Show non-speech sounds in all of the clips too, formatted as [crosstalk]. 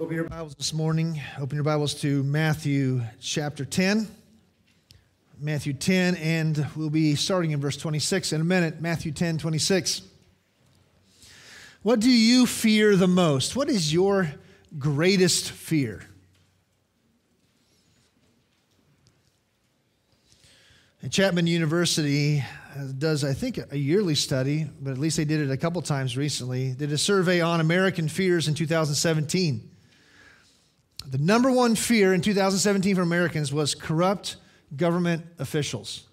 Open your Bibles this morning. Open your Bibles to Matthew chapter 10. Matthew 10, and we'll be starting in verse 26 in a minute. Matthew 10, 26. What do you fear the most? What is your greatest fear? And Chapman University does, I think, a yearly study, but at least they did it a couple times recently. Did a survey on American fears in 2017. The number one fear in 2017 for Americans was corrupt government officials.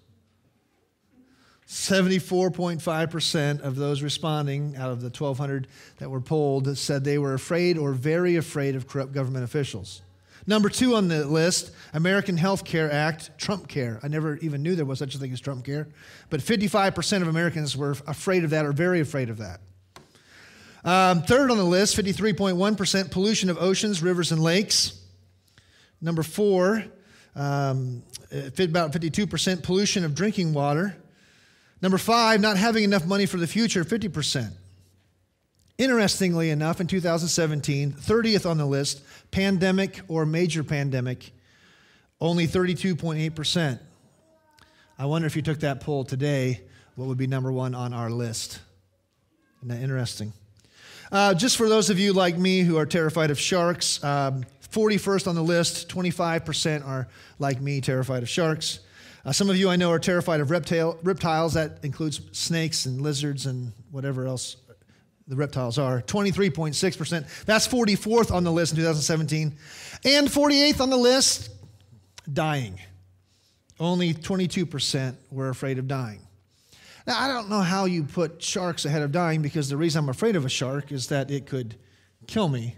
74.5% of those responding out of the 1,200 that were polled said they were afraid or very afraid of corrupt government officials. Number two on the list, American Health Care Act, Trump Care. I never even knew there was such a thing as Trump Care, but 55% of Americans were afraid of that or very afraid of that. Um, third on the list, 53.1% pollution of oceans, rivers, and lakes. Number four, um, about 52% pollution of drinking water. Number five, not having enough money for the future, 50%. Interestingly enough, in 2017, 30th on the list, pandemic or major pandemic, only 32.8%. I wonder if you took that poll today, what would be number one on our list? Isn't that interesting? Uh, just for those of you like me who are terrified of sharks, um, 41st on the list, 25% are like me, terrified of sharks. Uh, some of you I know are terrified of reptile, reptiles. That includes snakes and lizards and whatever else the reptiles are 23.6%. That's 44th on the list in 2017. And 48th on the list, dying. Only 22% were afraid of dying. Now, I don't know how you put sharks ahead of dying because the reason I'm afraid of a shark is that it could kill me.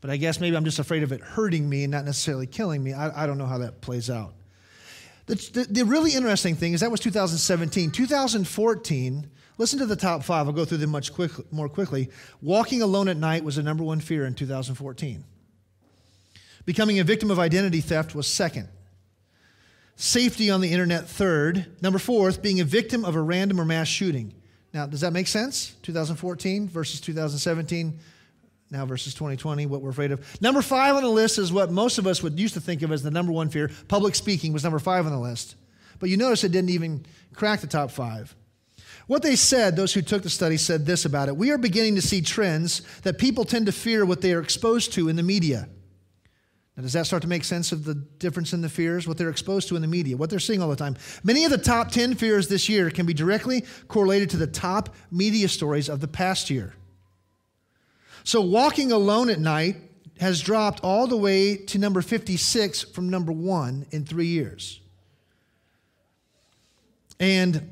But I guess maybe I'm just afraid of it hurting me and not necessarily killing me. I, I don't know how that plays out. The, the, the really interesting thing is that was 2017. 2014, Listen to the top five. I'll go through them much quick, more quickly. Walking alone at night was the number one fear in 2014. Becoming a victim of identity theft was second. Safety on the internet, third. Number fourth, being a victim of a random or mass shooting. Now, does that make sense? 2014 versus 2017, now versus 2020, what we're afraid of. Number five on the list is what most of us would used to think of as the number one fear. Public speaking was number five on the list. But you notice it didn't even crack the top five. What they said, those who took the study said this about it We are beginning to see trends that people tend to fear what they are exposed to in the media. Now, does that start to make sense of the difference in the fears? What they're exposed to in the media, what they're seeing all the time. Many of the top 10 fears this year can be directly correlated to the top media stories of the past year. So, walking alone at night has dropped all the way to number 56 from number one in three years. And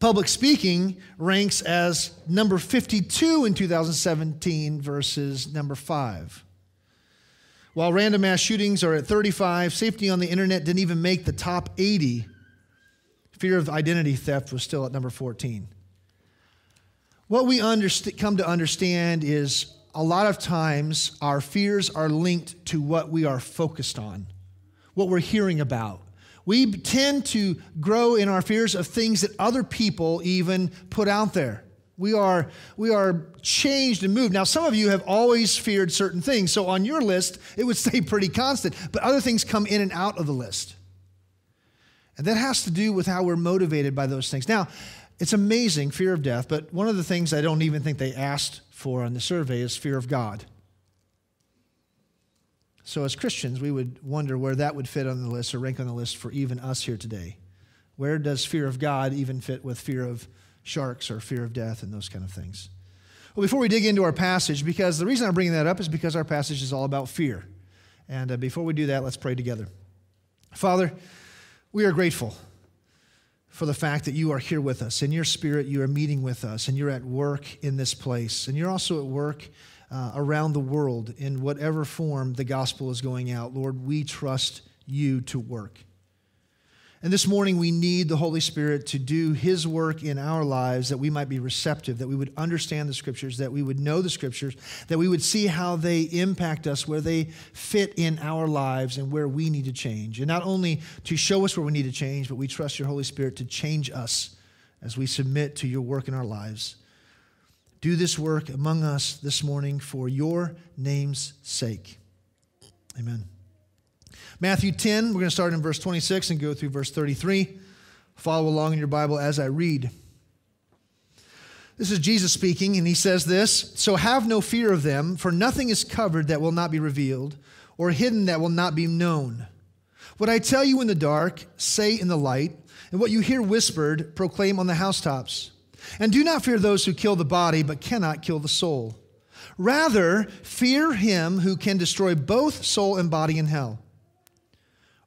Public speaking ranks as number 52 in 2017 versus number 5. While random mass shootings are at 35, safety on the internet didn't even make the top 80. Fear of identity theft was still at number 14. What we underst- come to understand is a lot of times our fears are linked to what we are focused on, what we're hearing about, we tend to grow in our fears of things that other people even put out there. We are, we are changed and moved. Now, some of you have always feared certain things. So on your list, it would [laughs] stay pretty constant. But other things come in and out of the list. And that has to do with how we're motivated by those things. Now, it's amazing, fear of death, but one of the things I don't even think they asked for on the survey is fear of God. So, as Christians, we would wonder where that would fit on the list or rank on the list for even us here today. Where does fear of God even fit with fear of sharks or fear of death and those kind of things? Well, before we dig into our passage, because the reason I'm bringing that up is because our passage is all about fear. And uh, before we do that, let's pray together. Father, we are grateful for the fact that you are here with us. In your spirit, you are meeting with us, and you're at work in this place. And you're also at work uh, around the world in whatever form the gospel is going out. Lord, we trust you to work. And this morning, we need the Holy Spirit to do His work in our lives that we might be receptive, that we would understand the Scriptures, that we would know the Scriptures, that we would see how they impact us, where they fit in our lives, and where we need to change. And not only to show us where we need to change, but we trust your Holy Spirit to change us as we submit to your work in our lives. Do this work among us this morning for your name's sake. Amen. Matthew 10, we're going to start in verse 26 and go through verse 33. Follow along in your Bible as I read. This is Jesus speaking, and he says this So have no fear of them, for nothing is covered that will not be revealed, or hidden that will not be known. What I tell you in the dark, say in the light, and what you hear whispered, proclaim on the housetops. And do not fear those who kill the body, but cannot kill the soul. Rather, fear him who can destroy both soul and body in hell.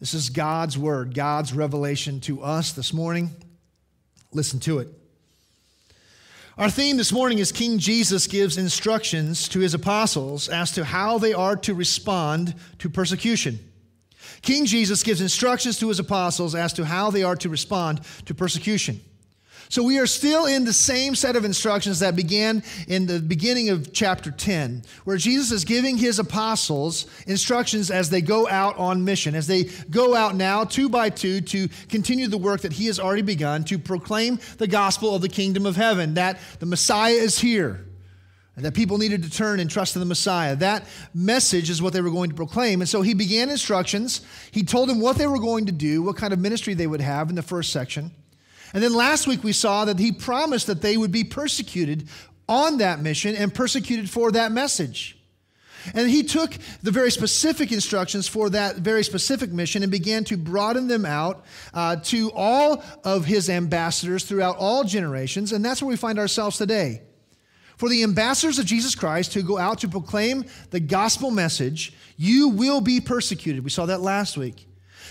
This is God's word, God's revelation to us this morning. Listen to it. Our theme this morning is King Jesus gives instructions to his apostles as to how they are to respond to persecution. King Jesus gives instructions to his apostles as to how they are to respond to persecution. So we are still in the same set of instructions that began in the beginning of chapter 10, where Jesus is giving his apostles instructions as they go out on mission, as they go out now two by two to continue the work that he has already begun to proclaim the gospel of the kingdom of heaven, that the Messiah is here. And that people needed to turn and trust in the Messiah. That message is what they were going to proclaim. And so he began instructions. He told them what they were going to do, what kind of ministry they would have in the first section. And then last week we saw that he promised that they would be persecuted on that mission and persecuted for that message. And he took the very specific instructions for that very specific mission and began to broaden them out uh, to all of his ambassadors throughout all generations. And that's where we find ourselves today. For the ambassadors of Jesus Christ who go out to proclaim the gospel message, you will be persecuted. We saw that last week.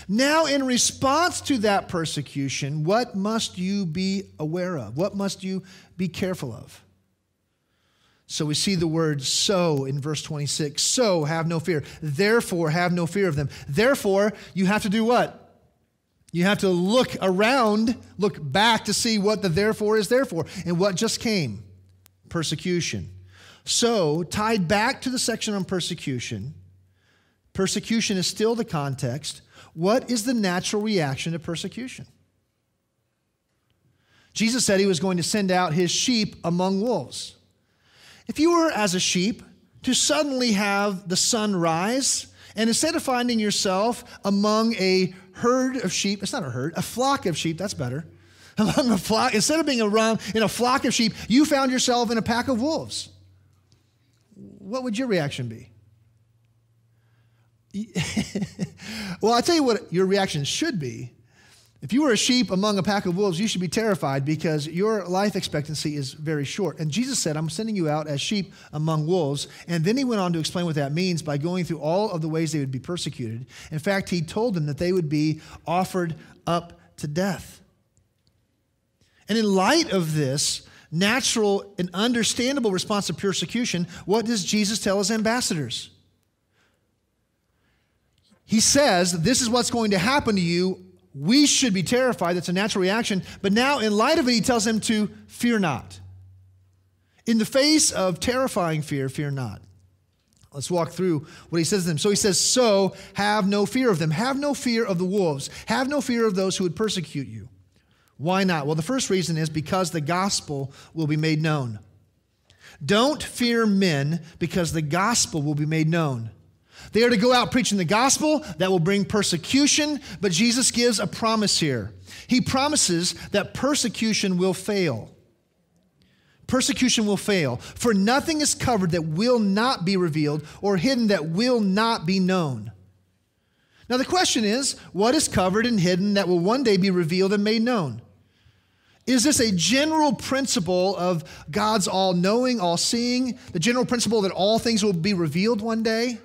Now, in response to that persecution, what must you be aware of? What must you be careful of? So we see the word so in verse 26. So have no fear. Therefore, have no fear of them. Therefore, you have to do what? You have to look around, look back to see what the therefore is there for and what just came persecution. So, tied back to the section on persecution, persecution is still the context. What is the natural reaction to persecution? Jesus said he was going to send out his sheep among wolves. If you were, as a sheep, to suddenly have the sun rise, and instead of finding yourself among a herd of sheep, it's not a herd, a flock of sheep, that's better. [laughs] Among a flock, instead of being around in a flock of sheep, you found yourself in a pack of wolves. What would your reaction be? [laughs] well, I'll tell you what your reaction should be. If you were a sheep among a pack of wolves, you should be terrified because your life expectancy is very short. And Jesus said, I'm sending you out as sheep among wolves. And then he went on to explain what that means by going through all of the ways they would be persecuted. In fact, he told them that they would be offered up to death. And in light of this natural and understandable response to persecution, what does Jesus tell his ambassadors? He says, This is what's going to happen to you. We should be terrified. That's a natural reaction. But now, in light of it, he tells them to fear not. In the face of terrifying fear, fear not. Let's walk through what he says to them. So he says, So have no fear of them. Have no fear of the wolves. Have no fear of those who would persecute you. Why not? Well, the first reason is because the gospel will be made known. Don't fear men because the gospel will be made known. They are to go out preaching the gospel that will bring persecution, but Jesus gives a promise here. He promises that persecution will fail. Persecution will fail, for nothing is covered that will not be revealed or hidden that will not be known. Now, the question is what is covered and hidden that will one day be revealed and made known? Is this a general principle of God's all knowing, all seeing, the general principle that all things will be revealed one day?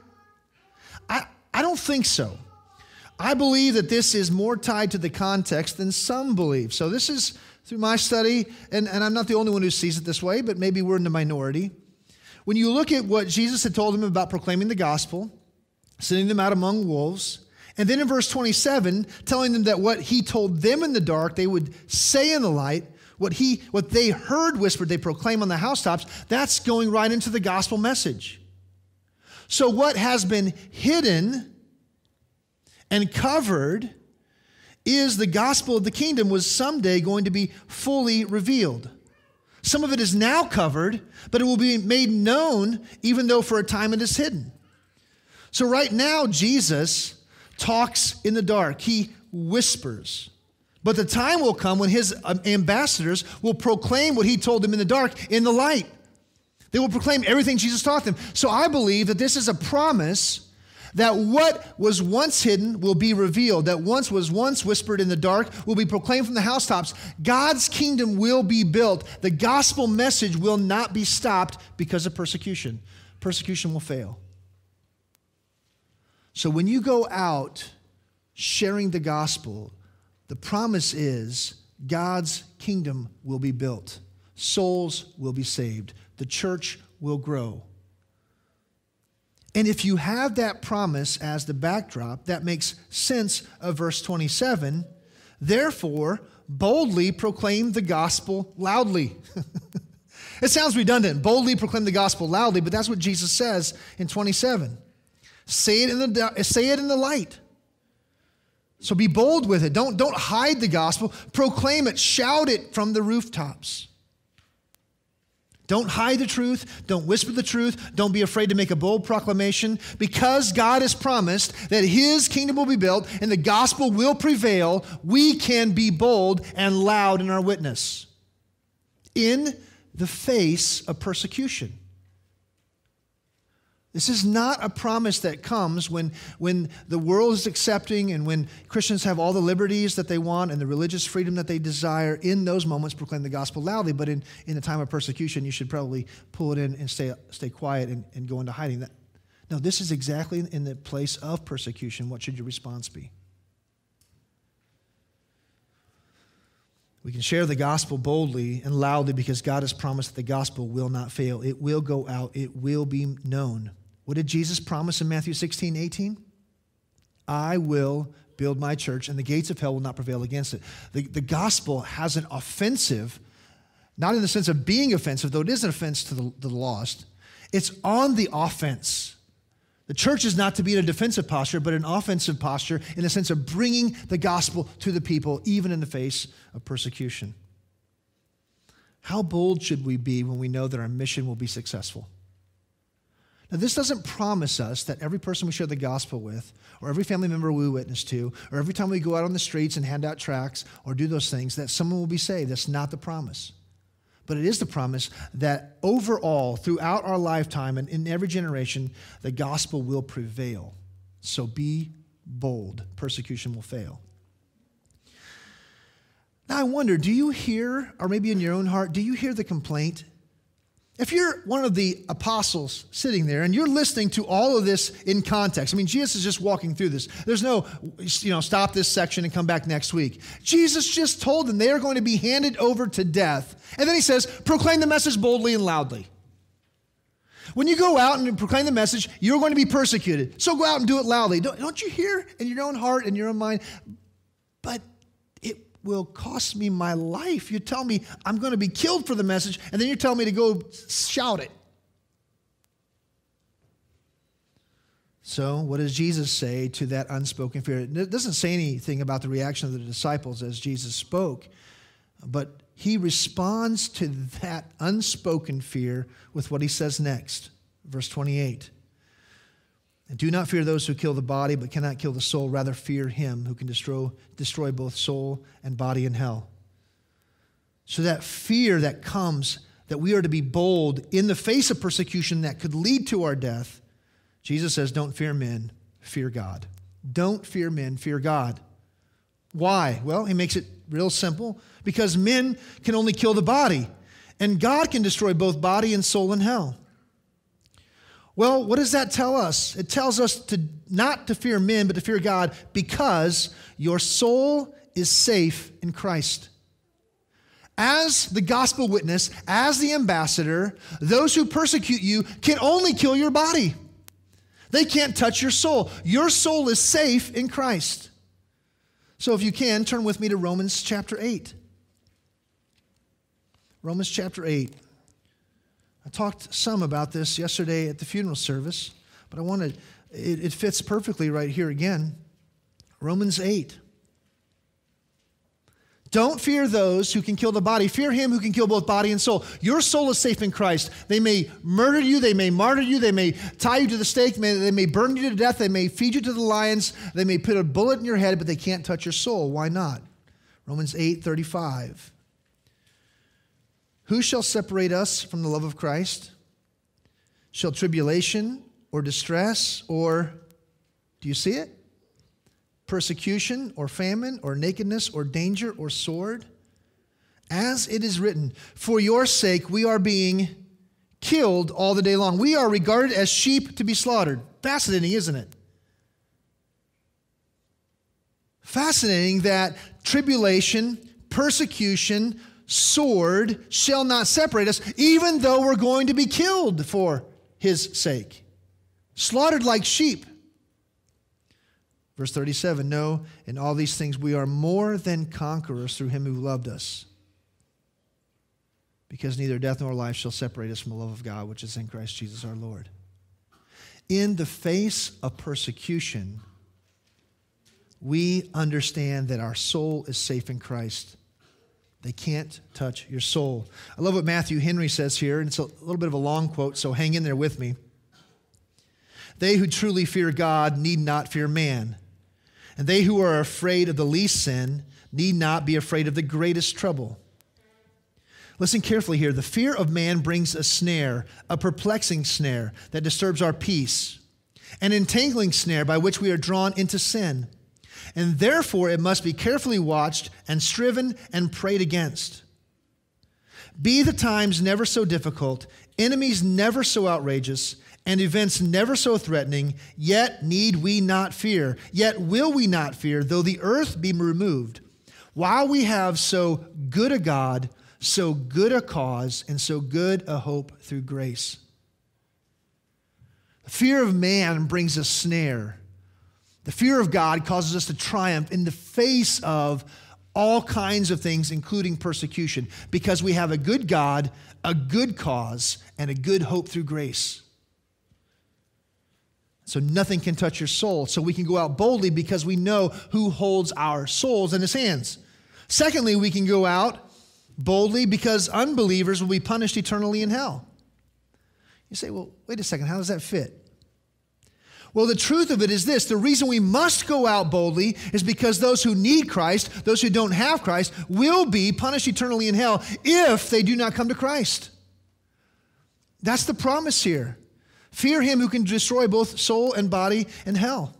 I, I don't think so. I believe that this is more tied to the context than some believe. So, this is through my study, and, and I'm not the only one who sees it this way, but maybe we're in the minority. When you look at what Jesus had told them about proclaiming the gospel, sending them out among wolves, And then in verse 27, telling them that what he told them in the dark, they would say in the light. What, he, what they heard whispered, they proclaim on the housetops. That's going right into the gospel message. So, what has been hidden and covered is the gospel of the kingdom was someday going to be fully revealed. Some of it is now covered, but it will be made known even though for a time it is hidden. So, right now, Jesus talks in the dark, he whispers. But the time will come when his um, ambassadors will proclaim what he told them in the dark in the light. They will proclaim everything Jesus taught them. So I believe that this is a promise that what was once hidden will be revealed, that once was once whispered in the dark will be proclaimed from the housetops. God's kingdom will be built. The gospel message will not be stopped because of persecution. Persecution will fail. So when you go out sharing the gospel, the promise is God's kingdom will be built, souls will be saved, the church will grow. And if you have that promise as the backdrop, that makes sense of verse 27. Therefore, boldly proclaim the gospel loudly. [laughs] it sounds redundant. Boldly proclaim the gospel loudly, but that's what Jesus says in 27. Say it in the, say it in the light. So be bold with it. Don't, don't hide the gospel. Proclaim it. Shout it from the rooftops. Don't hide the truth. Don't whisper the truth. Don't be afraid to make a bold proclamation. Because God has promised that His kingdom will be built and the gospel will prevail, we can be bold and loud in our witness in the face of persecution. This is not a promise that comes when, when the world is accepting and when Christians have all the liberties that they want and the religious freedom that they desire. In those moments, proclaim the gospel loudly. But in, in the time of persecution, you should probably pull it in and stay, stay quiet and, and go into hiding. That, no, this is exactly in the place of persecution. What should your response be? We can share the gospel boldly and loudly because God has promised that the gospel will not fail. It will go out, it will be known. What did Jesus promise in Matthew 16, 18? I will build my church, and the gates of hell will not prevail against it. The, the gospel has an offensive, not in the sense of being offensive, though it is an offense to the, the lost. It's on the offense. The church is not to be in a defensive posture, but an offensive posture in the sense of bringing the gospel to the people, even in the face of persecution. How bold should we be when we know that our mission will be successful? Now, this doesn't promise us that every person we share the gospel with, or every family member we witness to, or every time we go out on the streets and hand out tracts or do those things, that someone will be saved. That's not the promise. But it is the promise that overall, throughout our lifetime and in every generation, the gospel will prevail. So be bold. Persecution will fail. Now, I wonder do you hear, or maybe in your own heart, do you hear the complaint if you're one of the apostles sitting there and you're listening to all of this in context, I mean, Jesus is just walking through this. There's no, you know, stop this section and come back next week. Jesus just told them they are going to be handed over to death. And then he says, proclaim the message boldly and loudly. When you go out and proclaim the message, you're going to be persecuted. So go out and do it loudly. Don't, don't you hear in your own heart and your own mind? But will cost me my life. You tell me I'm going to be killed for the message, and then you tell me to go shout it. So, what does Jesus say to that unspoken fear? It doesn't say anything about the reaction of the disciples as Jesus spoke, but he responds to that unspoken fear with what he says next. Verse 28. Do not fear those who kill the body but cannot kill the soul. Rather, fear him who can destroy, destroy both soul and body in hell. So, that fear that comes, that we are to be bold in the face of persecution that could lead to our death, Jesus says, Don't fear men, fear God. Don't fear men, fear God. Why? Well, he makes it real simple because men can only kill the body, and God can destroy both body and soul in hell. Well, what does that tell us? It tells us to not to fear men, but to fear God because your soul is safe in Christ. As the gospel witness, as the ambassador, those who persecute you can only kill your body. They can't touch your soul. Your soul is safe in Christ. So if you can, turn with me to Romans chapter 8. Romans chapter 8. I talked some about this yesterday at the funeral service, but I want to, it, it fits perfectly right here again. Romans 8. Don't fear those who can kill the body. Fear him who can kill both body and soul. Your soul is safe in Christ. They may murder you, they may martyr you, they may tie you to the stake, they may burn you to death, they may feed you to the lions, they may put a bullet in your head, but they can't touch your soul. Why not? Romans 8 35. Who shall separate us from the love of Christ? Shall tribulation or distress or, do you see it? persecution or famine or nakedness or danger or sword? As it is written, for your sake we are being killed all the day long. We are regarded as sheep to be slaughtered. Fascinating, isn't it? Fascinating that tribulation, persecution, sword shall not separate us, even though we're going to be killed for his sake. Slaughtered like sheep. Verse 37 No, in all these things we are more than conquerors through him who loved us. Because neither death nor life shall separate us from the love of God, which is in Christ Jesus our Lord. In the face of persecution, we understand that our soul is safe in Christ. They can't touch your soul. I love what Matthew Henry says here, and it's a little bit of a long quote, so hang in there with me. They who truly fear God need not fear man. And they who are afraid of the least sin need not be afraid of the greatest trouble. Listen carefully here. The fear of man brings a snare, a perplexing snare that disturbs our peace, an entangling snare by which we are drawn into sin. And therefore, it must be carefully watched and striven and prayed against. Be the times never so difficult, enemies never so outrageous, and events never so threatening, yet need we not fear, yet will we not fear, though the earth be removed, while we have so good a God, so good a cause, and so good a hope through grace. The fear of man brings a snare. The fear of God causes us to triumph in the face of all kinds of things, including persecution, because we have a good God, a good cause, and a good hope through grace. So nothing can touch your soul. So we can go out boldly because we know who holds our souls in his hands. Secondly, we can go out boldly because unbelievers will be punished eternally in hell. You say, well, wait a second, how does that fit? Well, the truth of it is this the reason we must go out boldly is because those who need Christ, those who don't have Christ, will be punished eternally in hell if they do not come to Christ. That's the promise here. Fear him who can destroy both soul and body in hell.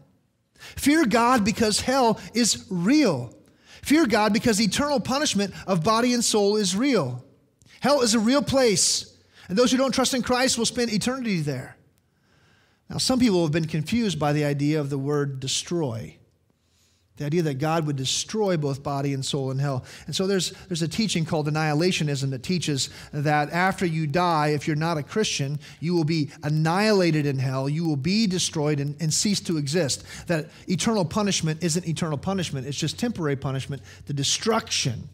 Fear God because hell is real. Fear God because eternal punishment of body and soul is real. Hell is a real place, and those who don't trust in Christ will spend eternity there. Now, some people have been confused by the idea of the word destroy. The idea that God would destroy both body and soul in hell. And so there's, there's a teaching called annihilationism that teaches that after you die, if you're not a Christian, you will be annihilated in hell. You will be destroyed and, and cease to exist. That eternal punishment isn't eternal punishment, it's just temporary punishment, the destruction.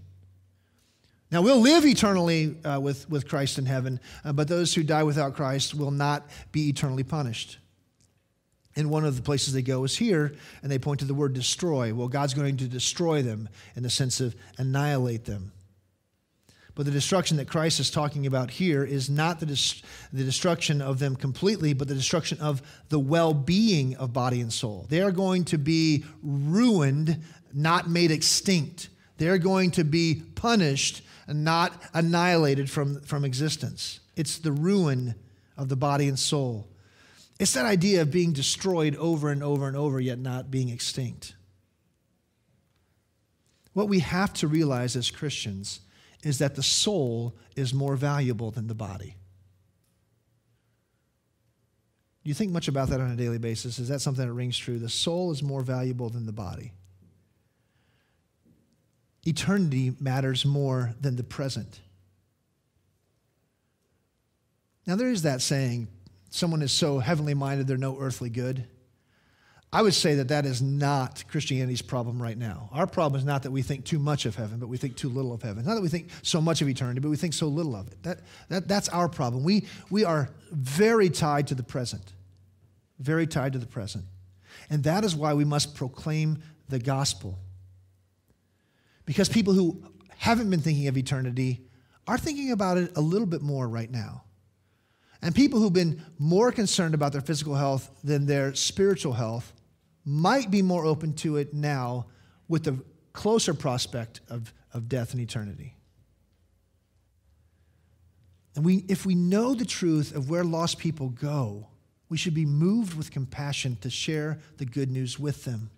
Now, we'll live eternally uh, with, with Christ in heaven, uh, but those who die without Christ will not be eternally punished. And one of the places they go is here, and they point to the word destroy. Well, God's going to destroy them in the sense of annihilate them. But the destruction that Christ is talking about here is not the, the destruction of them completely, but the destruction of the well being of body and soul. They are going to be ruined, not made extinct. They're going to be punished and not annihilated from, from existence. It's the ruin of the body and soul. It's that idea of being destroyed over and over and over, yet not being extinct. What we have to realize as Christians is that the soul is more valuable than the body. You think much about that on a daily basis? Is that something that rings true? The soul is more valuable than the body. Eternity matters more than the present. Now, there is that saying someone is so heavenly minded they're no earthly good. I would say that that is not Christianity's problem right now. Our problem is not that we think too much of heaven, but we think too little of heaven. Not that we think so much of eternity, but we think so little of it. That, that, that's our problem. We, we are very tied to the present, very tied to the present. And that is why we must proclaim the gospel. Because people who haven't been thinking of eternity are thinking about it a little bit more right now. And people who've been more concerned about their physical health than their spiritual health might be more open to it now with the closer prospect of, of death and eternity. And we, if we know the truth of where lost people go, we should be moved with compassion to share the good news with them.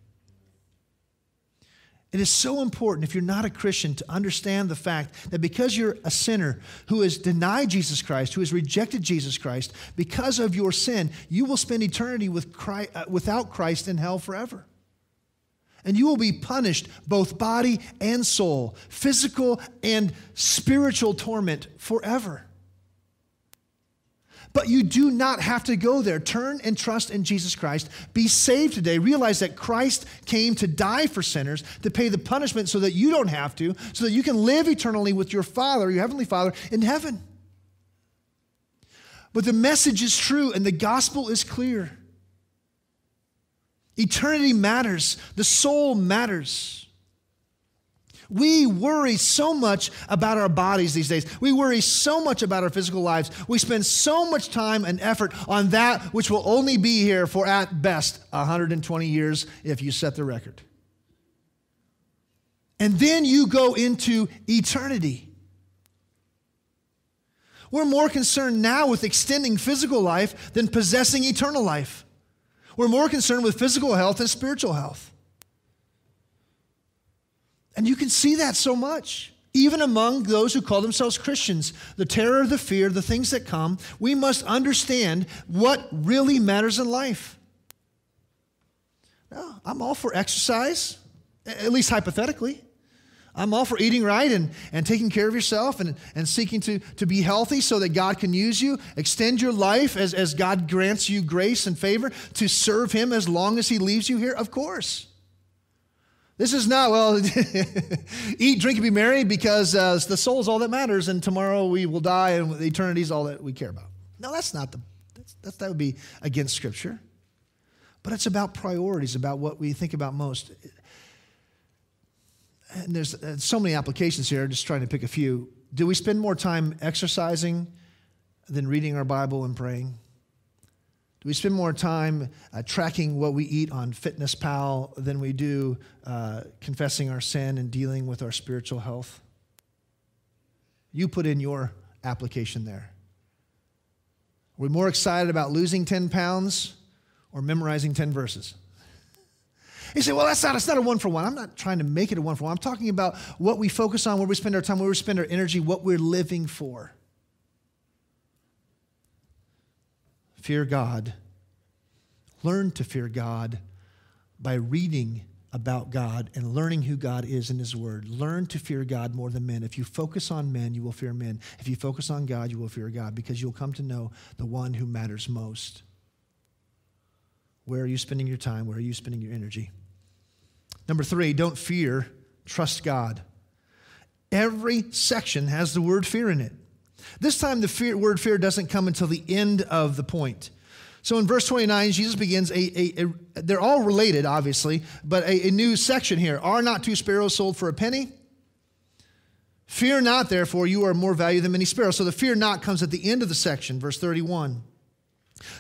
It is so important, if you're not a Christian, to understand the fact that because you're a sinner who has denied Jesus Christ, who has rejected Jesus Christ, because of your sin, you will spend eternity with Christ, uh, without Christ in hell forever. And you will be punished, both body and soul, physical and spiritual torment forever. But you do not have to go there. Turn and trust in Jesus Christ. Be saved today. Realize that Christ came to die for sinners, to pay the punishment so that you don't have to, so that you can live eternally with your Father, your Heavenly Father, in heaven. But the message is true and the gospel is clear. Eternity matters, the soul matters. We worry so much about our bodies these days. We worry so much about our physical lives. We spend so much time and effort on that which will only be here for at best 120 years if you set the record. And then you go into eternity. We're more concerned now with extending physical life than possessing eternal life. We're more concerned with physical health than spiritual health. And you can see that so much. Even among those who call themselves Christians, the terror, the fear, the things that come, we must understand what really matters in life. Now, I'm all for exercise, at least hypothetically. I'm all for eating right and, and taking care of yourself and, and seeking to, to be healthy so that God can use you. Extend your life as, as God grants you grace and favor to serve Him as long as He leaves you here, of course. This is not, well, [laughs] eat, drink, and be merry because uh, the soul is all that matters, and tomorrow we will die, and eternity is all that we care about. No, that's not the, that's, that's, that would be against Scripture. But it's about priorities, about what we think about most. And there's uh, so many applications here, just trying to pick a few. Do we spend more time exercising than reading our Bible and praying? We spend more time uh, tracking what we eat on Fitness Pal than we do uh, confessing our sin and dealing with our spiritual health? You put in your application there. Are we more excited about losing 10 pounds or memorizing 10 verses? You say, well, that's not, it's not a one for one. I'm not trying to make it a one for one. I'm talking about what we focus on, where we spend our time, where we spend our energy, what we're living for. Fear God. Learn to fear God by reading about God and learning who God is in His Word. Learn to fear God more than men. If you focus on men, you will fear men. If you focus on God, you will fear God because you'll come to know the one who matters most. Where are you spending your time? Where are you spending your energy? Number three, don't fear, trust God. Every section has the word fear in it. This time, the fear, word fear doesn't come until the end of the point. So in verse 29, Jesus begins a, a, a they're all related, obviously, but a, a new section here. Are not two sparrows sold for a penny? Fear not, therefore, you are more valuable than many sparrows. So the fear not comes at the end of the section, verse 31.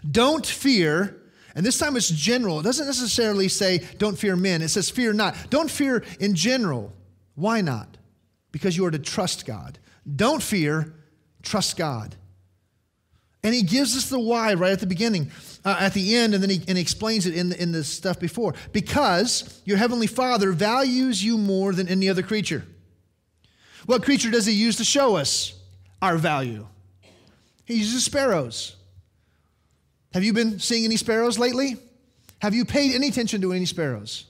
Don't fear, and this time it's general. It doesn't necessarily say don't fear men, it says fear not. Don't fear in general. Why not? Because you are to trust God. Don't fear, Trust God. And he gives us the why right at the beginning, uh, at the end, and then he, and he explains it in the, in the stuff before. Because your heavenly Father values you more than any other creature. What creature does he use to show us our value? He uses sparrows. Have you been seeing any sparrows lately? Have you paid any attention to any sparrows?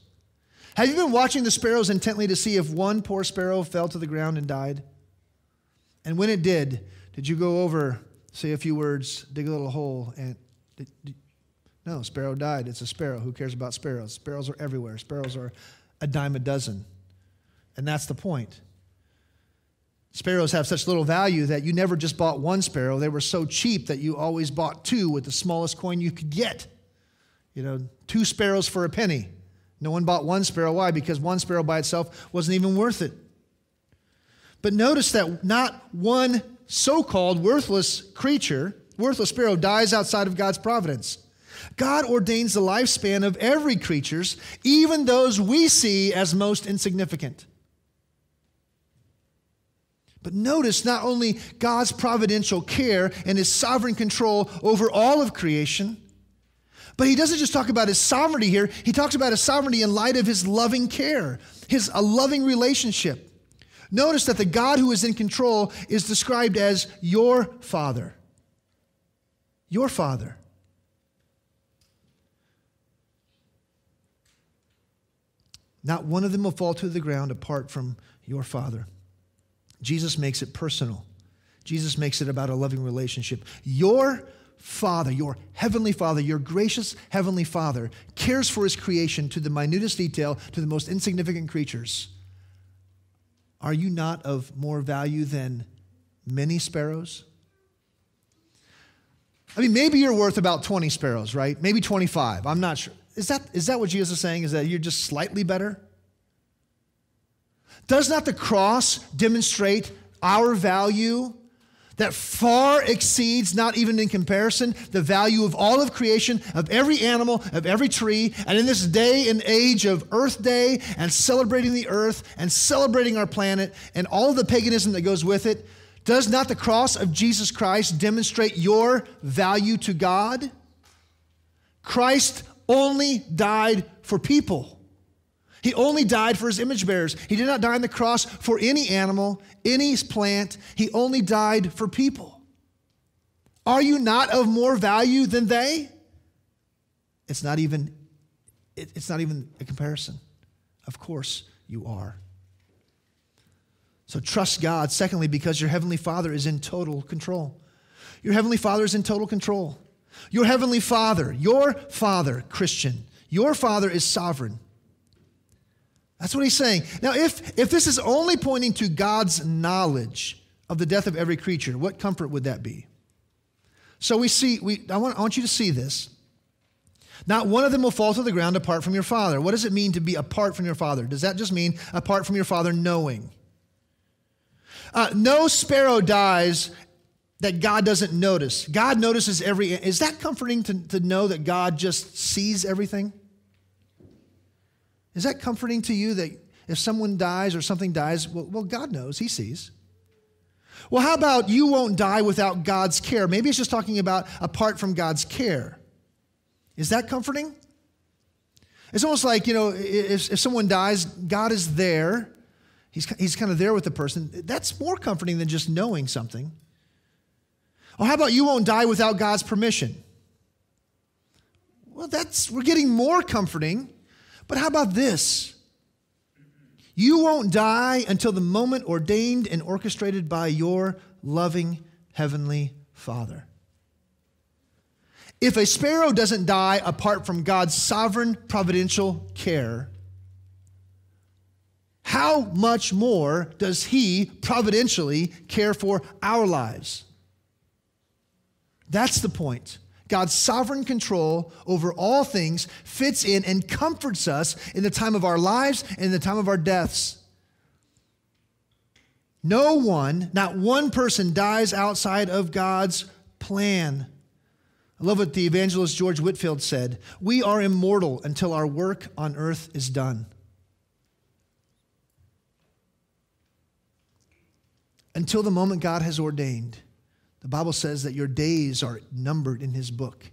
Have you been watching the sparrows intently to see if one poor sparrow fell to the ground and died? And when it did, did you go over, say a few words, dig a little hole, and, No, sparrow died. It's a sparrow. Who cares about sparrows? Sparrows are everywhere. Sparrows are a dime a dozen. And that's the point. Sparrows have such little value that you never just bought one sparrow. They were so cheap that you always bought two with the smallest coin you could get. You know, two sparrows for a penny. No one bought one sparrow. Why? Because one sparrow by itself wasn't even worth it. But notice that not one so called worthless creature, worthless sparrow, dies outside of God's providence. God ordains the lifespan of every creatures, even those we see as most insignificant. But notice not only God's providential care and his sovereign control over all of creation, but he doesn't just talk about his sovereignty here, he talks about his sovereignty in light of his loving care, his a loving relationship. Notice that the God who is in control is described as your father. Your father. Not one of them will fall to the ground apart from your father. Jesus makes it personal. Jesus makes it about a loving relationship. Your Father, your heavenly Father, your gracious heavenly Father, cares for his creation to the minutest detail, to the most insignificant creatures. Are you not of more value than many sparrows? I mean, maybe you're worth about 20 sparrows, right? Maybe 25. I'm not sure. Is that, is that what Jesus is saying? Is that you're just slightly better? Does not the cross demonstrate our value that far exceeds, not even in comparison, the value of all of creation, of every animal, of every tree. And in this day and age of Earth Day and celebrating the earth and celebrating our planet and all the paganism that goes with it, does not the cross of Jesus Christ demonstrate your value to God? Christ only died for people. He only died for his image bearers. He did not die on the cross for any animal, any plant. He only died for people. Are you not of more value than they? It's not even it's not even a comparison. Of course you are. So trust God. Secondly, because your heavenly Father is in total control. Your heavenly Father is in total control. Your heavenly Father, your Father, Christian, your Father is sovereign. That's what he's saying. Now, if, if this is only pointing to God's knowledge of the death of every creature, what comfort would that be? So we see, we, I, want, I want you to see this. Not one of them will fall to the ground apart from your Father. What does it mean to be apart from your Father? Does that just mean apart from your Father knowing? Uh, no sparrow dies that God doesn't notice. God notices every. Is that comforting to, to know that God just sees everything? Is that comforting to you that if someone dies or something dies, well, well, God knows, He sees. Well, how about you won't die without God's care? Maybe it's just talking about apart from God's care. Is that comforting? It's almost like, you know, if, if someone dies, God is there. He's, he's kind of there with the person. That's more comforting than just knowing something. Or how about you won't die without God's permission? Well, that's, we're getting more comforting but how about this? You won't die until the moment ordained and orchestrated by your loving heavenly Father. If a sparrow doesn't die apart from God's sovereign providential care, how much more does He providentially care for our lives? That's the point. God's sovereign control over all things fits in and comforts us in the time of our lives and in the time of our deaths. No one, not one person, dies outside of God's plan. I love what the evangelist George Whitefield said We are immortal until our work on earth is done. Until the moment God has ordained. The Bible says that your days are numbered in his book.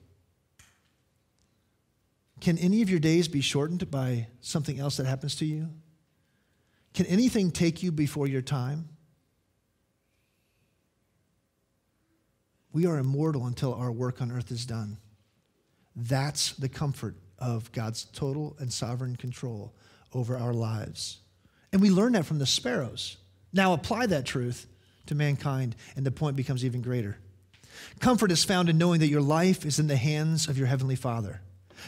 Can any of your days be shortened by something else that happens to you? Can anything take you before your time? We are immortal until our work on earth is done. That's the comfort of God's total and sovereign control over our lives. And we learn that from the sparrows. Now apply that truth to mankind, and the point becomes even greater. Comfort is found in knowing that your life is in the hands of your heavenly Father.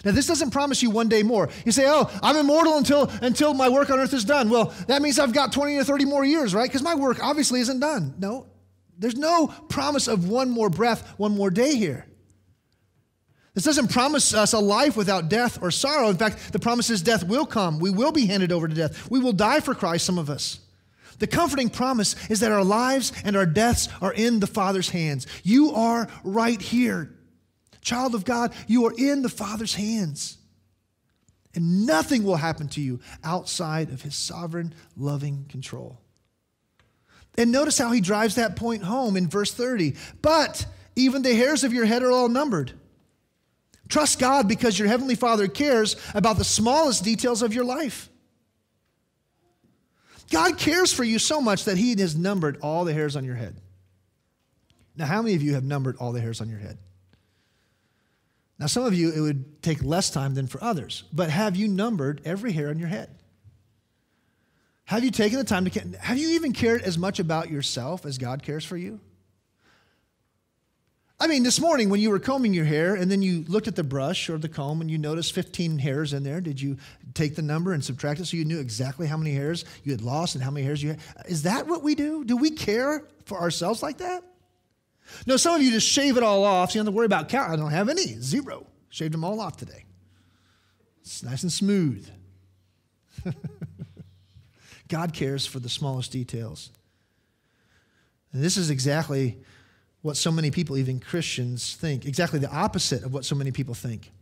Now, this doesn't promise you one day more. You say, oh, I'm immortal until, until my work on earth is done. Well, that means I've got 20 or 30 more years, right? Because my work obviously isn't done. No, there's no promise of one more breath, one more day here. This doesn't promise us a life without death or sorrow. In fact, the promise is death will come. We will be handed over to death. We will die for Christ, some of us. The comforting promise is that our lives and our deaths are in the Father's hands. You are right here. Child of God, you are in the Father's hands. And nothing will happen to you outside of His sovereign, loving control. And notice how he drives that point home in verse 30. But even the hairs of your head are all numbered. Trust God because your Heavenly Father cares about the smallest details of your life. God cares for you so much that He has numbered all the hairs on your head. Now, how many of you have numbered all the hairs on your head? Now, some of you, it would take less time than for others, but have you numbered every hair on your head? Have you taken the time to, have you even cared as much about yourself as God cares for you? I mean, this morning when you were combing your hair and then you looked at the brush or the comb and you noticed 15 hairs in there, did you take the number and subtract it so you knew exactly how many hairs you had lost and how many hairs you had? Is that what we do? Do we care for ourselves like that? No, some of you just shave it all off so you don't have to worry about count. I don't have any, zero. Shaved them all off today. It's nice and smooth. [laughs] God cares for the smallest details. And this is exactly what so many people, even Christians, think. Exactly the opposite of what so many people think.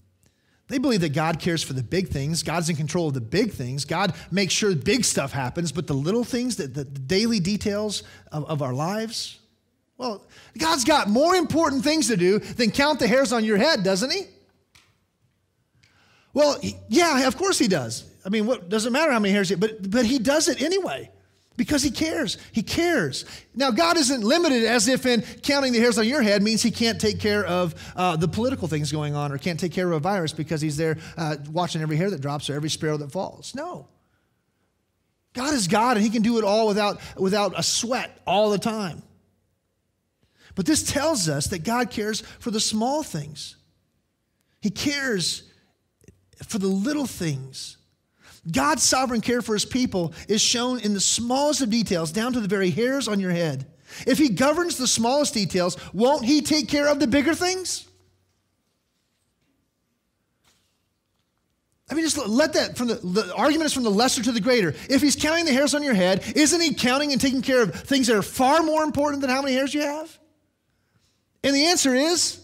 They believe that God cares for the big things. God's in control of the big things. God makes sure big stuff happens, but the little things, the, the daily details of, of our lives, well, God's got more important things to do than count the hairs on your head, doesn't He? Well, yeah, of course He does. I mean, what doesn't matter how many hairs, he, but but He does it anyway. Because he cares. He cares. Now, God isn't limited as if in counting the hairs on your head means he can't take care of uh, the political things going on or can't take care of a virus because he's there uh, watching every hair that drops or every sparrow that falls. No. God is God and he can do it all without, without a sweat all the time. But this tells us that God cares for the small things, He cares for the little things. God's sovereign care for his people is shown in the smallest of details, down to the very hairs on your head. If he governs the smallest details, won't he take care of the bigger things? I mean, just let that from the, the argument is from the lesser to the greater. If he's counting the hairs on your head, isn't he counting and taking care of things that are far more important than how many hairs you have? And the answer is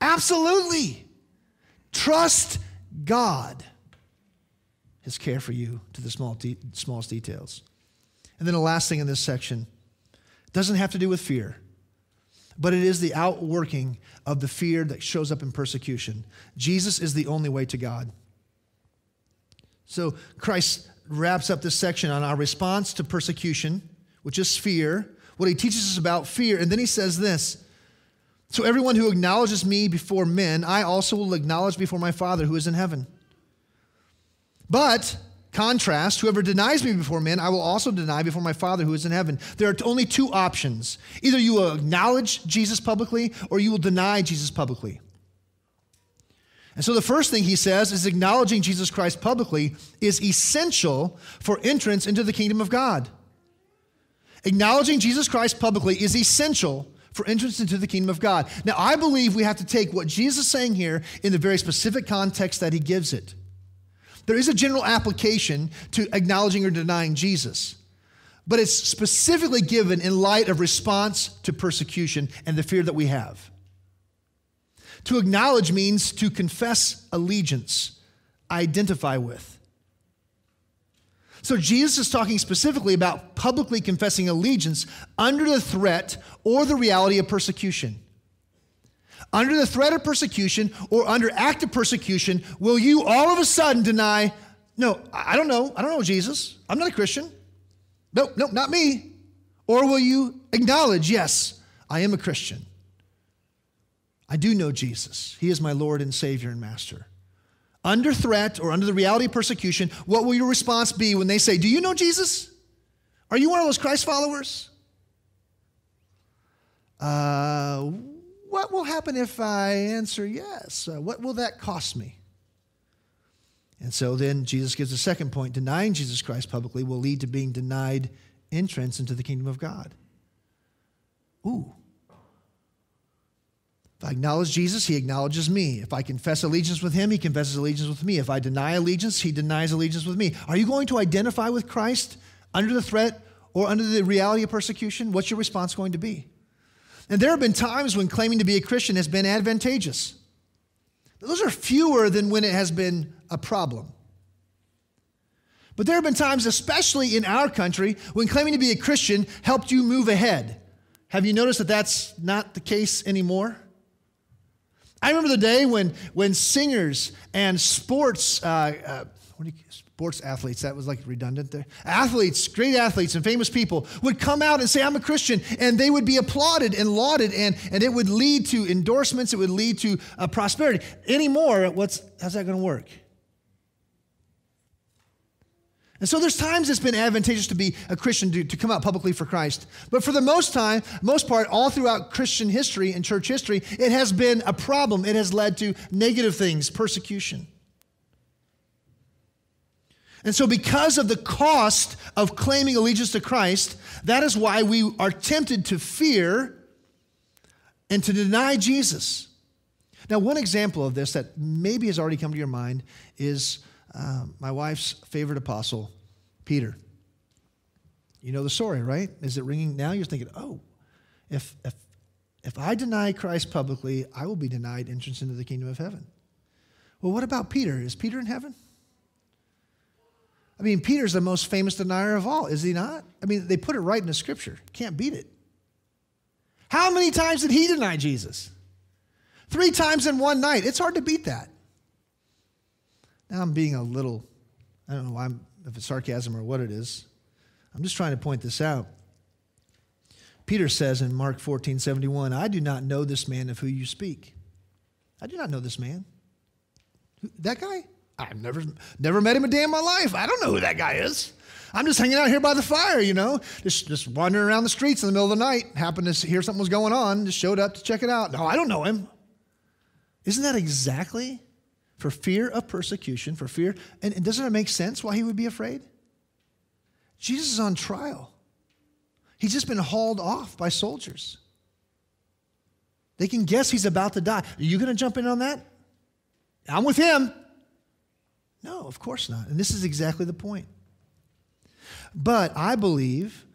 absolutely. Trust God his care for you to the small de- smallest details. And then the last thing in this section doesn't have to do with fear, but it is the outworking of the fear that shows up in persecution. Jesus is the only way to God. So Christ wraps up this section on our response to persecution, which is fear, what he teaches us about fear, and then he says this. So, everyone who acknowledges me before men, I also will acknowledge before my Father who is in heaven. But, contrast, whoever denies me before men, I will also deny before my Father who is in heaven. There are only two options. Either you acknowledge Jesus publicly or you will deny Jesus publicly. And so the first thing he says is acknowledging Jesus Christ publicly is essential for entrance into the kingdom of God. Acknowledging Jesus Christ publicly is essential for entrance into the kingdom of God. Now, I believe we have to take what Jesus is saying here in the very specific context that he gives it. There is a general application to acknowledging or denying Jesus, but it's specifically given in light of response to persecution and the fear that we have. To acknowledge means to confess allegiance, identify with. So Jesus is talking specifically about publicly confessing allegiance under the threat or the reality of persecution under the threat of persecution or under active persecution, will you all of a sudden deny, no, I don't know, I don't know Jesus, I'm not a Christian. Nope, nope, not me. Or will you acknowledge, yes, I am a Christian. I do know Jesus. He is my Lord and Savior and Master. Under threat or under the reality of persecution, what will your response be when they say, Do you know Jesus? Are you one of those Christ followers? Uh, will happen if I answer yes? Uh, what will that cost me? And so then Jesus gives a second point denying Jesus Christ publicly will lead to being denied entrance into the kingdom of God. Ooh. If I acknowledge Jesus, he acknowledges me. If I confess allegiance with him, he confesses allegiance with me. If I deny allegiance, he denies allegiance with me. Are you going to identify with Christ under the threat or under the reality of persecution? What's your response going to be? And there have been times when claiming to be a Christian has been advantageous. Those are fewer than when it has been a problem. But there have been times, especially in our country, when claiming to be a Christian helped you move ahead. Have you noticed that that's not the case anymore? I remember the day when, when singers and sports, uh, uh, sports athletes, that was like redundant there. Athletes, great athletes and famous people would come out and say, I'm a Christian, and they would be applauded and lauded, and, and it would lead to endorsements, it would lead to uh, prosperity. Anymore, what's, how's that going to work? And so there's times it's been advantageous to be a Christian to, to come out publicly for Christ. But for the most time, most part, all throughout Christian history and church history, it has been a problem. It has led to negative things, persecution. And so, because of the cost of claiming allegiance to Christ, that is why we are tempted to fear and to deny Jesus. Now, one example of this that maybe has already come to your mind is uh, my wife's favorite apostle, Peter. You know the story, right? Is it ringing now? You're thinking, oh, if, if, if I deny Christ publicly, I will be denied entrance into the kingdom of heaven. Well, what about Peter? Is Peter in heaven? I mean, Peter's the most famous denier of all, is he not? I mean, they put it right in the scripture. Can't beat it. How many times did he deny Jesus? Three times in one night. It's hard to beat that. Now I'm being a little, I don't know why I'm, if it's sarcasm or what it is. I'm just trying to point this out. Peter says in Mark 14, 71, I do not know this man of who you speak. I do not know this man. That guy? I've never, never met him a day in my life. I don't know who that guy is. I'm just hanging out here by the fire, you know, just, just wandering around the streets in the middle of the night. Happened to hear something was going on, just showed up to check it out. No, I don't know him. Isn't that exactly for fear of persecution, for fear? And, and doesn't it make sense why he would be afraid? Jesus is on trial. He's just been hauled off by soldiers. They can guess he's about to die. Are you going to jump in on that? I'm with him. No, of course not. And this is exactly the point. But I believe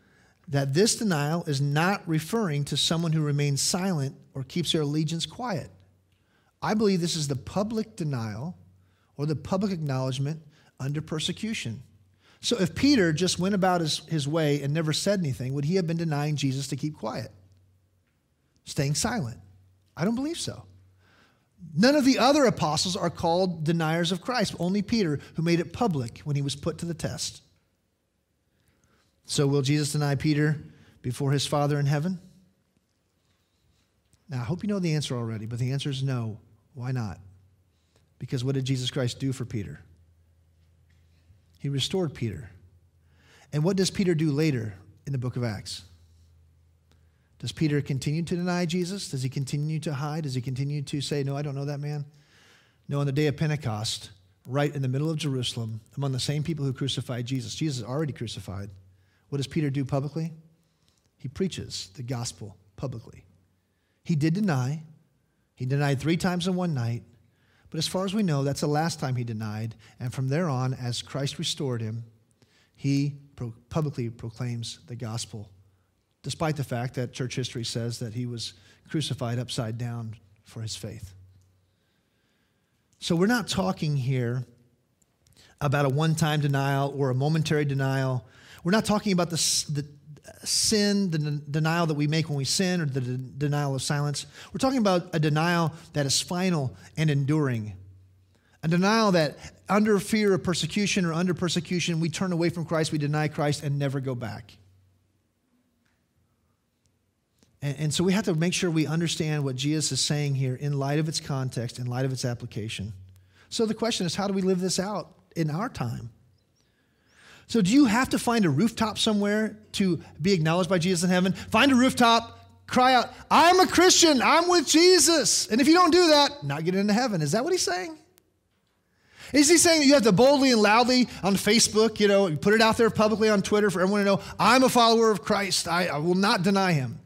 that this denial is not referring to someone who remains silent or keeps their allegiance quiet. I believe this is the public denial or the public acknowledgement under persecution. So if Peter just went about his, his way and never said anything, would he have been denying Jesus to keep quiet? Staying silent? I don't believe so. None of the other apostles are called deniers of Christ, only Peter, who made it public when he was put to the test. So, will Jesus deny Peter before his Father in heaven? Now, I hope you know the answer already, but the answer is no. Why not? Because what did Jesus Christ do for Peter? He restored Peter. And what does Peter do later in the book of Acts? Does Peter continue to deny Jesus? Does he continue to hide? Does he continue to say, No, I don't know that man? No, on the day of Pentecost, right in the middle of Jerusalem, among the same people who crucified Jesus, Jesus is already crucified. What does Peter do publicly? He preaches the gospel publicly. He did deny. He denied three times in one night. But as far as we know, that's the last time he denied. And from there on, as Christ restored him, he publicly proclaims the gospel despite the fact that church history says that he was crucified upside down for his faith. So we're not talking here about a one time denial or a momentary denial. We're not talking about the, the uh, sin, the denial that we make when we sin, or the denial of silence. We're talking about a denial that is final and enduring. A denial that, under fear of persecution or under persecution, we turn away from Christ, we deny Christ, and never go back. And, and so we have to make sure we understand what Jesus is saying here in light of its context, in light of its application. So the question is how do we live this out in our time? So, do you have to find a rooftop somewhere to be acknowledged by Jesus in heaven? Find a rooftop, cry out, I'm a Christian, I'm with Jesus. And if you don't do that, not get into heaven. Is that what he's saying? Is he saying that you have to boldly and loudly on Facebook, you know, put it out there publicly on Twitter for everyone to know, I'm a follower of Christ. I, I will not deny him.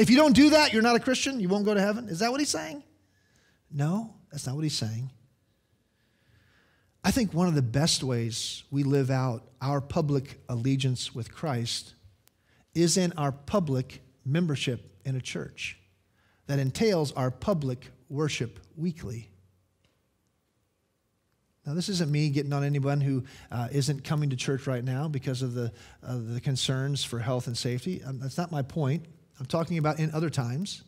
If you don't do that, you're not a Christian. You won't go to heaven. Is that what he's saying? No, that's not what he's saying. I think one of the best ways we live out our public allegiance with Christ is in our public membership in a church that entails our public worship weekly. Now, this isn't me getting on anyone who uh, not coming to church right now because of the, uh, the concerns for health and safety. Um, that's not my point. I'm talking about in other times.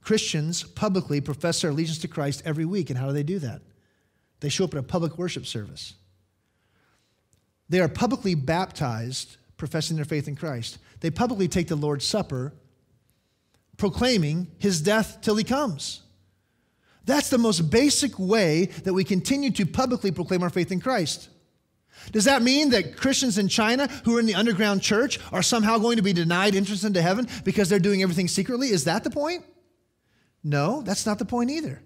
Christians publicly profess their allegiance to Christ every week. And how do they do that? They show up at a public worship service. They are publicly baptized, professing their faith in Christ. They publicly take the Lord's Supper, proclaiming his death till he comes. That's the most basic way that we continue to publicly proclaim our faith in Christ. Does that mean that Christians in China who are in the underground church are somehow going to be denied entrance into heaven because they're doing everything secretly? Is that the point? No, that's not the point either.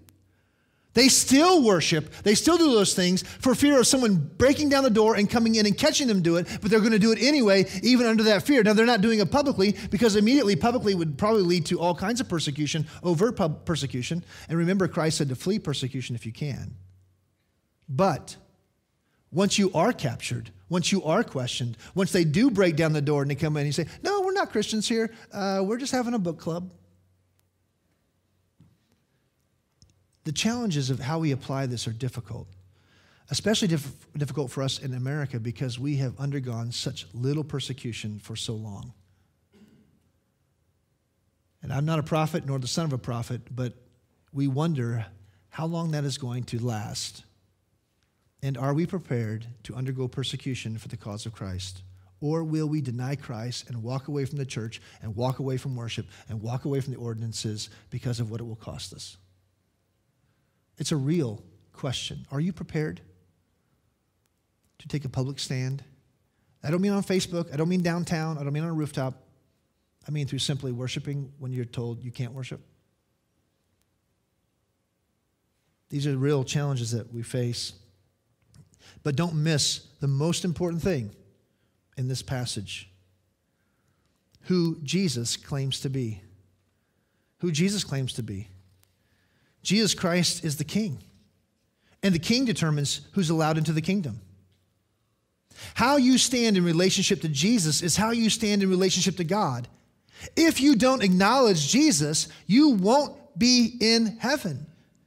They still worship, they still do those things for fear of someone breaking down the door and coming in and catching them do it, but they're going to do it anyway, even under that fear. Now, they're not doing it publicly because immediately publicly would probably lead to all kinds of persecution, overt persecution. And remember, Christ said to flee persecution if you can. But once you are captured, once you are questioned, once they do break down the door and they come in and say, No, we're not Christians here, uh, we're just having a book club. The challenges of how we apply this are difficult, especially diff- difficult for us in America because we have undergone such little persecution for so long. And I'm not a prophet nor the son of a prophet, but we wonder how long that is going to last. And are we prepared to undergo persecution for the cause of Christ? Or will we deny Christ and walk away from the church and walk away from worship and walk away from the ordinances because of what it will cost us? It's a real question. Are you prepared to take a public stand? I don't mean on Facebook. I don't mean downtown. I don't mean on a rooftop. I mean through simply worshiping when you're told you can't worship. These are real challenges that we face. But don't miss the most important thing in this passage who Jesus claims to be. Who Jesus claims to be. Jesus Christ is the king, and the king determines who's allowed into the kingdom. How you stand in relationship to Jesus is how you stand in relationship to God. If you don't acknowledge Jesus, you won't be in heaven.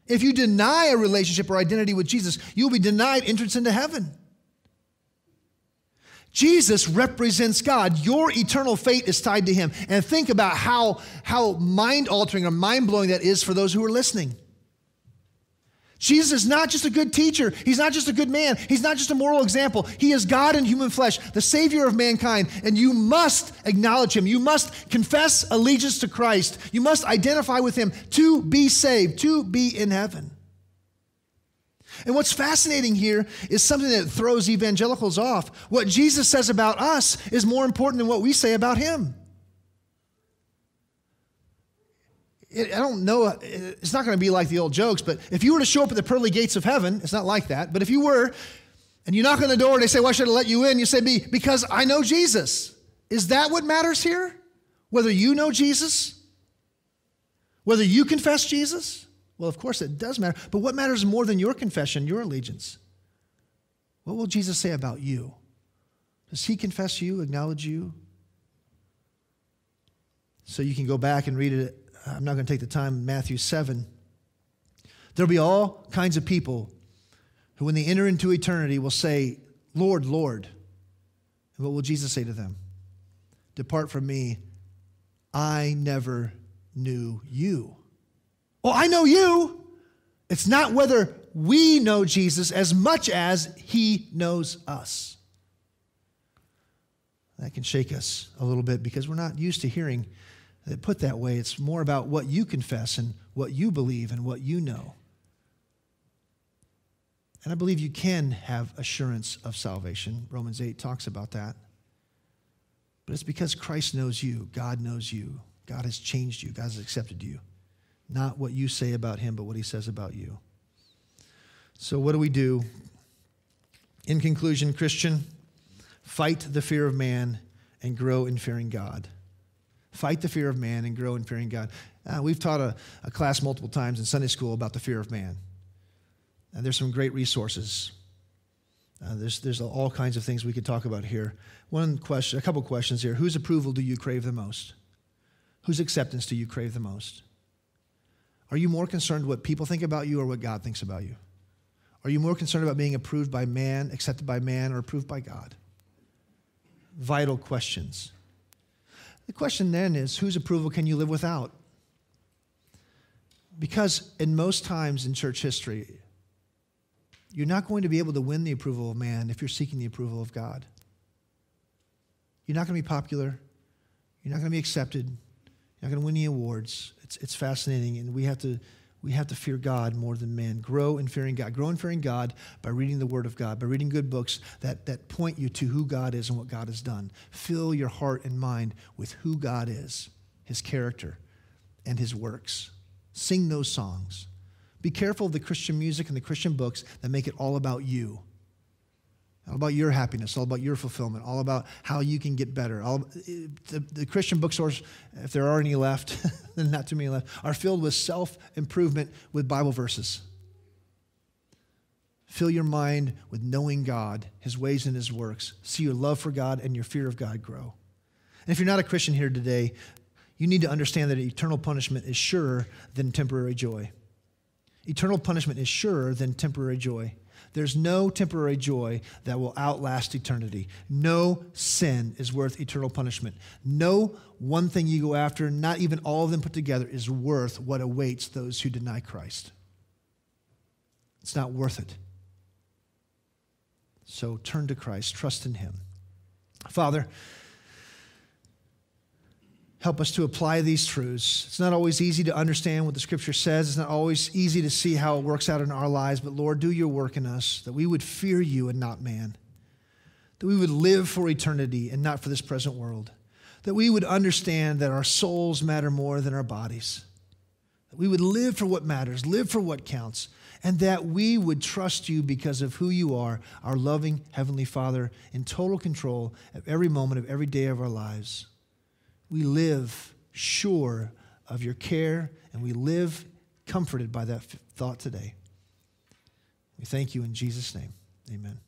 If you deny a relationship or identity with Jesus, you'll be denied entrance into heaven. Jesus represents God. Your eternal fate is tied to him. And think about how, how mind altering or mind blowing that is for those who are listening. Jesus is not just a good teacher. He's not just a good man. He's not just a moral example. He is God in human flesh, the Savior of mankind. And you must acknowledge Him. You must confess allegiance to Christ. You must identify with Him to be saved, to be in heaven. And what's fascinating here is something that throws evangelicals off. What Jesus says about us is more important than what we say about Him. I don't know, it's not going to be like the old jokes, but if you were to show up at the pearly gates of heaven, it's not like that, but if you were, and you knock on the door and they say, Why should I let you in? You say, Because I know Jesus. Is that what matters here? Whether you know Jesus? Whether you confess Jesus? Well, of course it does matter. But what matters more than your confession, your allegiance? What will Jesus say about you? Does he confess you, acknowledge you? So you can go back and read it Uh, I'm not going to take the time, Matthew 7. There'll be all kinds of people who, when they enter into eternity, will say, Lord, Lord. And what will Jesus say to them? Depart from me. I never knew you. Well, I know you. It's not whether we know Jesus as much as he knows us. That can shake us a little bit because we're not used to hearing put that way. It's more about what you confess and what you believe and what you know. And I believe you can have assurance of salvation. Romans 8 talks about that. But it's because Christ knows you, God knows you, God has changed you, God has accepted you. Not what you say about him, but what he says about you. So, what do we do? In conclusion, Christian, fight the fear of man and grow in fearing God. Fight the fear of man and grow in fearing God. Uh, we've taught a, a, class multiple times in Sunday school about the fear of man. And there's some great resources. Uh, there's, there's all kinds of things we could talk about here. One question, a couple questions here. Whose approval do you crave the most? Whose acceptance do you crave the most? Are you more concerned what people think about you or what God thinks about you? Are you more concerned about being approved by man, accepted by man, or approved by God? Vital questions. The question then is whose approval can you live without? Because in most times in church history, you're not going to be able to win the approval of man if you're seeking the approval of God. You're not going to be popular. You're not going to be accepted. You're not going to win any awards. It's, it's fascinating, and we have to we have to fear God more than man. Grow in fearing God. Grow in fearing God by reading the Word of God, by reading good books that, that point you to who God is and what God has done. Fill your heart and mind with who God is, His character, and His works. Sing those songs. Be careful of the Christian music and the Christian books that make it all about you all about your happiness, all about your fulfillment, all about how you can get better. All, the, the Christian bookstores, if there are any left, [laughs] not too many left, are filled with self improvement with Bible verses. Fill your mind with knowing God, His ways and His works. See your love for God and your fear of God grow. And if you're not a Christian here today, you need to understand that eternal punishment is surer than temporary joy. Eternal punishment is surer than temporary joy. There's no temporary joy that will outlast eternity. No sin is worth eternal punishment. No one thing you go after, not even all of them put together, is worth what awaits those who deny Christ. It's not worth it. So turn to Christ, trust in Him. Father, Help us to apply these truths. It's not always easy to understand what the scripture says. It's not always easy to see how it works out in our lives, but Lord, do your work in us that we would fear you and not man. That we would live for eternity and not for this present world. That we would understand that our souls matter more than our bodies. That we would live for what matters, live for what counts, and that we would trust you because of who you are, our loving Heavenly Father, in total control of every moment of every day of our lives we live sure of your care and we live comforted by that thought today. We thank you in Jesus' name. Amen.